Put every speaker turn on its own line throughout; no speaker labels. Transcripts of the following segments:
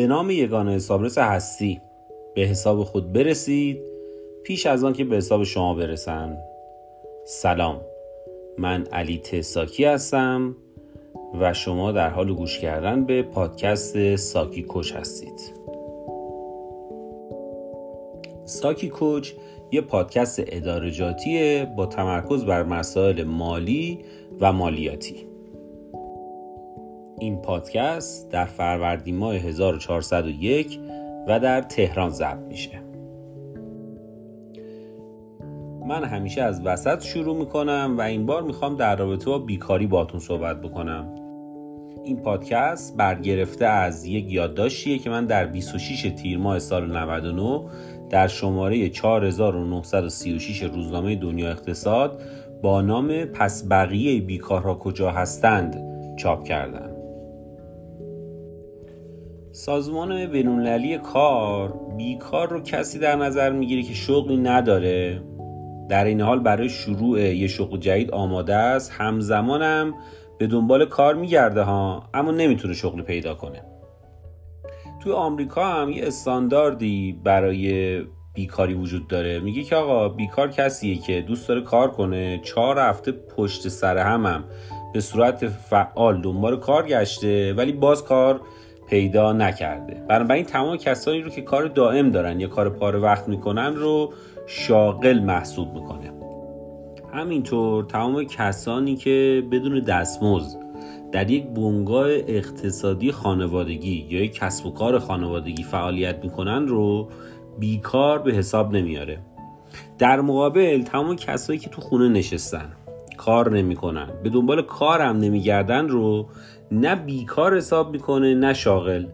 به نام یگانه حسابرس هستی. به حساب خود برسید پیش از آن که به حساب شما برسن سلام. من علی تساکی هستم و شما در حال گوش کردن به پادکست ساکی کوچ هستید. ساکی کوچ یه پادکست ادارجاتیه با تمرکز بر مسائل مالی و مالیاتی. این پادکست در فروردین ماه 1401 و در تهران ضبط میشه. من همیشه از وسط شروع می‌کنم و این بار می‌خوام در رابطه با بیکاری باتون صحبت بکنم. این پادکست برگرفته از یک یادداشتیه که من در 26 تیر ماه سال 99 در شماره 4936 روزنامه دنیا اقتصاد با نام پس بقیه بیکارها کجا هستند چاپ کردم. سازمان بینالمللی کار بیکار رو کسی در نظر می‌گیره که شغلی نداره؟ در این حال برای شروع یه شغل جدید آماده است. همزمانم به دنبال کار میگرده ها اما نمی‌تونه شغل پیدا کنه. توی آمریکا هم یه استانداردی برای بیکاری وجود داره. میگه که آقا بیکار کسیه که دوست داره کار کنه. چهار هفته پشت سر همم هم به صورت فعال دنبال کار گشته ولی باز کار پیدا نکرده. بنابراین تمام کسانی رو که کار دائم دارن یا کار پاره وقت می‌کنن رو شاغل محسوب می‌کنه. همینطور تمام کسانی که بدون دستمزد در یک بنگاه اقتصادی خانوادگی یا یک کسب و کار خانوادگی فعالیت می‌کنن رو بیکار به حساب نمیاره. در مقابل تمام کسایی که تو خونه نشستن کار نمی‌کنن به دنبال کارم نمیگردن رو نه بیکار حساب می‌کنه نه شاغل.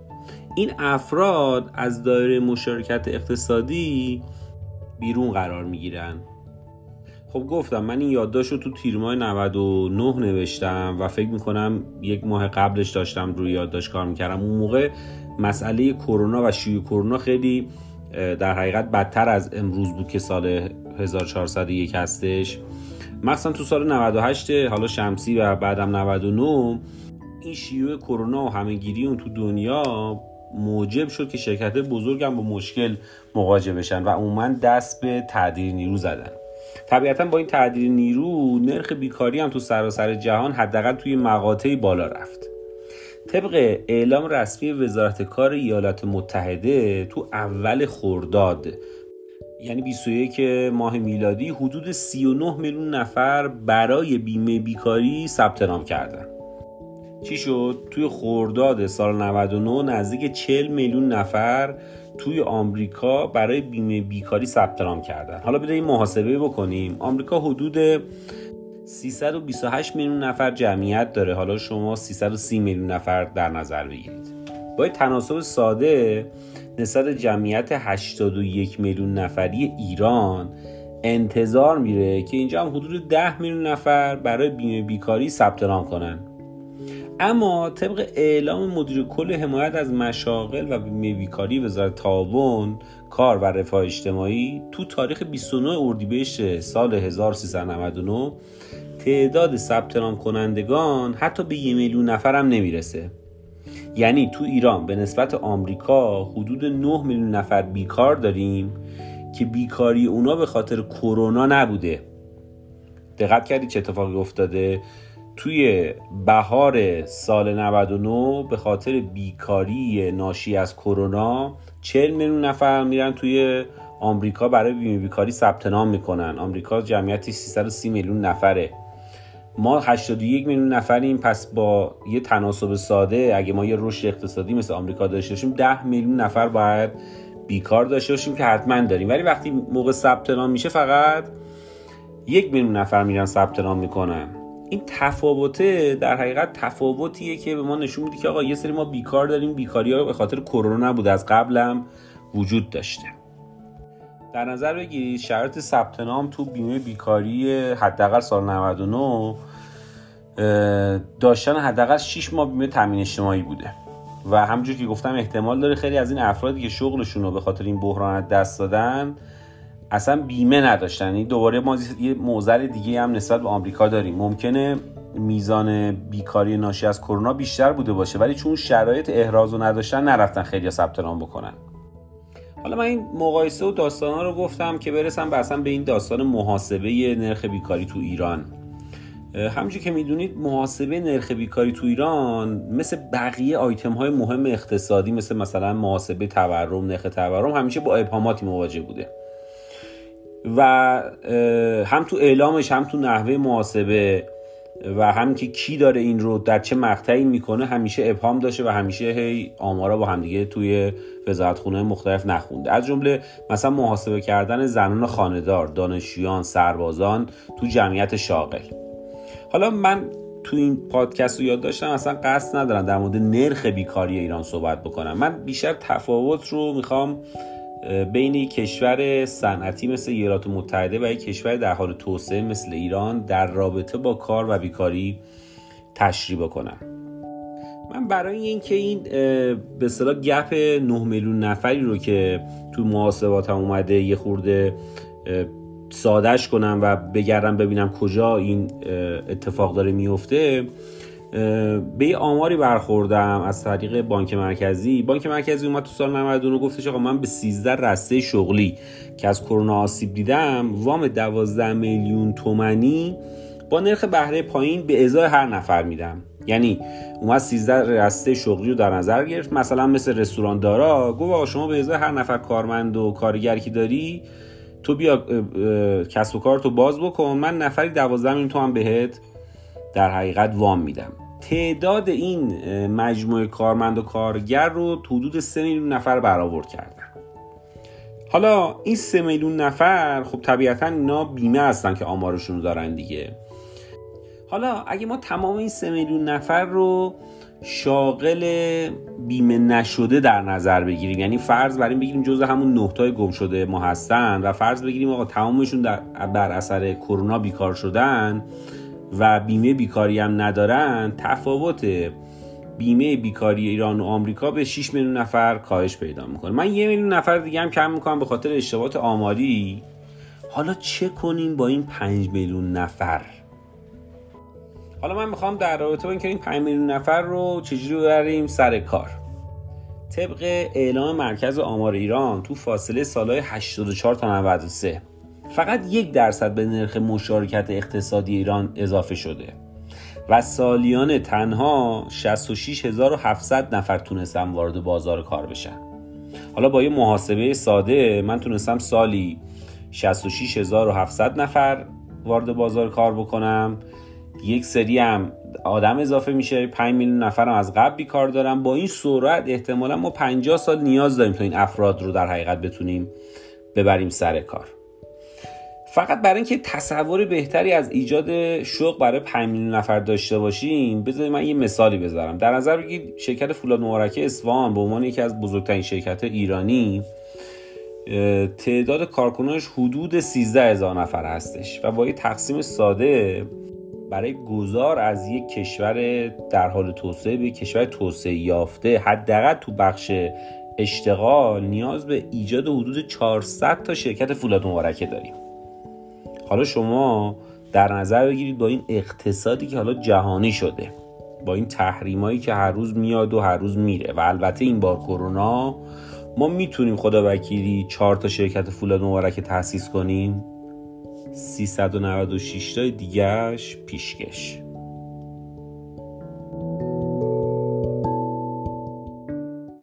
این افراد از دایره مشارکت اقتصادی بیرون قرار می‌گیرن. خب گفتم من این یادداشت رو تو تیر ماه 99 نوشتم و فکر می‌کنم یک ماه قبلش داشتم روی یادداشت کار می‌کردم. اون موقع مسئله کرونا و شیوع کرونا خیلی در حقیقت بدتر از امروز بود که سال 1401 هستش. مخصوصا تو سال 98 حالا شمسی و بعدم 99 این شیوع کرونا و همهگیری اون تو دنیا موجب شد که شرکت بزرگم با مشکل مواجه بشن و عموما دست به تعدیل نیرو زدن. طبیعتا با این تعدیل نیرو نرخ بیکاری هم تو سراسر جهان حداقل توی مقاطعی بالا رفت. طبق اعلام رسمی وزارت کار ایالات متحده تو اول خرداد یعنی 21 ماه میلادی حدود 39 میلیون نفر برای بیمه بیکاری ثبت نام کردن. چی شد؟ توی خرداد سال 99 نزدیک 40 میلیون نفر توی آمریکا برای بیمه بیکاری ثبت نام کردن. حالا بده این محاسبه بکنیم. آمریکا حدود 328 میلیون نفر جمعیت داره. حالا شما 330 میلیون نفر در نظر بگیرید. با تناسب ساده نسبت جمعیت 81 میلیون نفری ایران انتظار میره که اینجا هم حدود 10 میلیون نفر برای بیمه بیکاری ثبت نام کنن. اما طبق اعلام مدیر کل حمایت از مشاغل و بیکاری وزارت تعاون کار و رفاه اجتماعی تو تاریخ 29 اردیبهشت سال 1399 تعداد ثبت نام کنندگان حتی به یه میلیون نفر هم نمی‌رسه. یعنی تو ایران به نسبت آمریکا حدود 9 میلیون نفر بیکار داریم که بیکاری اونا به خاطر کرونا نبوده. دقت کردید چه اتفاقی افتاده؟ توی بهار سال 99 به خاطر بیکاری ناشی از کرونا 40 میلیون نفر میرن توی آمریکا برای بیمه بیکاری ثبت نام می‌کنن. آمریکا جمعیتش 330 میلیون نفره. ما 81 میلیون نفریم پس با یه تناسب ساده اگه ما یه رشد اقتصادی مثل آمریکا داشته باشیم 10 میلیون نفر باید بیکار داشته باشیم که حتما داریم. ولی وقتی موقع ثبت نام میشه فقط یک میلیون نفر میرن ثبت نام می‌کنن. این تفاوته در حقیقت تفاوتیه که به ما نشون میده که آقا یه سری ما بیکار داریم بیکاری ها به خاطر کرونا نبوده از قبلم وجود داشته. در نظر بگیرید شرط ثبت نام تو بیمه بیکاری حداقل سال 99 داشتن حداقل 6 ماه بیمه تامین اجتماعی بوده. و همونجور که گفتم احتمال داره خیلی از این افرادی که شغلشون رو به خاطر این بحران دست دادن اصلا بیمه نداشتن. این دوباره ما یه موزل دیگه هم نسبت به آمریکا داریم. ممکنه میزان بیکاری ناشی از کرونا بیشتر بوده باشه ولی چون شرایط احراز رو نداشتن نرفتن خیلی ثبت نام بکنن. حالا من این مقایسه و داستان ها رو گفتم که برسم بسن به این داستان محاسبه نرخ بیکاری تو ایران. همونجور که می‌دونید محاسبه نرخ بیکاری تو ایران مثل بقیه آیتم های مهم اقتصادی مثل مثلا محاسبه تورم نرخ تورم همیشه با ابهاماتی مواجه بوده. و هم تو اعلامش هم تو نحوه محاسبه و هم که کی داره این رو در چه مقطعی می‌کنه همیشه ابهام داشته و همیشه هی آمارا با همدیگه توی وزارت خونه مختلف نخونده. از جمله مثلا محاسبه کردن زنان خاندار دانشجویان سربازان تو جمعیت شاغل. حالا من تو این پادکست رو یاد داشتم اصلا قصد ندارم در مورد نرخ بیکاری ایران صحبت بکنم. من بیشتر تفاوت رو می‌خوام بین یک کشور صنعتی مثل ایالات متحده و یک کشور در حال توسعه مثل ایران در رابطه با کار و بیکاری تشریح بکنم. من برای اینکه این به اصطلاح گپ 9 میلیون نفری رو که تو محاسباتم اومده یه خورده سادش کنم و بگردم ببینم کجا این اتفاق داره میفته به یه آماری برخوردم از طریق بانک مرکزی. بانک مرکزی اومد تو سال 99 گفتش آقا من به 13 رسته شغلی که از کرونا آسیب دیدم وام 12 میلیون تومنی با نرخ بهره پایین به ازای هر نفر میدم. یعنی اومد 13 رسته شغلی رو در نظر گرفت مثلا مثل رستوران دارا گفت آقا شما به ازای هر نفر کارمند و کارگر که داری تو بیا کسب و کارتو باز بکن من نفری 12 میلیون تومن بهت در حقیقت وام میدم. تعداد این مجموعه کارمند و کارگر رو حدود 3 میلیون نفر برآورد کردن. حالا این 3 میلیون نفر خب طبیعتا اینا بیمه هستن که آمارشون دارن دیگه. حالا اگه ما تمام این 3 میلیون نفر رو شاغل بیمه نشده در نظر بگیریم یعنی فرض بر این بگیریم جزء همون نهتای گم شده ما هستن و فرض بگیریم آقا تمامشون در بر اثر کرونا بیکار شدن و بیمه بیکاری هم ندارن تفاوت بیمه بیکاری ایران و آمریکا به 6 میلیون نفر کاهش پیدا می‌کنه. من یه میلیون نفر دیگه هم کم می‌کنم به خاطر اشتباهات آماری. حالا چه کنیم با این 5 میلیون نفر؟ حالا من می‌خوام در رابطه با اینکه این 5 میلیون نفر رو چجوری ببریم سر کار؟ طبق اعلام مرکز آمار ایران تو فاصله سالهای 84 تا 93 فقط یک درصد به نرخ مشارکت اقتصادی ایران اضافه شده و سالیانه تنها 66700 نفر تونستم وارد بازار کار بشن. حالا با یه محاسبه ساده من تونستم سالی 66700 نفر وارد بازار کار بکنم. یک سری هم آدم اضافه میشه 5 میلیون نفر هم از قبل بیکار دارم. با این سرعت احتمالا ما 50 سال نیاز داریم تا این افراد رو در حقیقت بتونیم ببریم سر کار. فقط برای اینکه تصور بهتری از ایجاد شغل برای 5 میلیون نفر داشته باشیم بذارید من یه مثالی بذارم. در نظر بگیرید شرکت فولاد مبارکه اصفهان به عنوان یکی از بزرگترین شرکت ایرانی تعداد کارکنانش حدود 13 هزار نفر هستش و با یه تقسیم ساده برای گذار از یک کشور در حال توسعه به کشور توسعه یافته حداقل تو بخش اشتغال نیاز به ایجاد حدود 400 تا شرکت فولاد مبارکه داریم. حالا شما در نظر بگیرید با این اقتصادی که حالا جهانی شده با این تحریمایی که هر روز میاد و هر روز میره و البته این بار کرونا ما می‌تونیم خدا وکیلی چهار تا شرکت فولاد مبارکه تاسیس کنیم؟ 396 تا دیگهش پیشکش.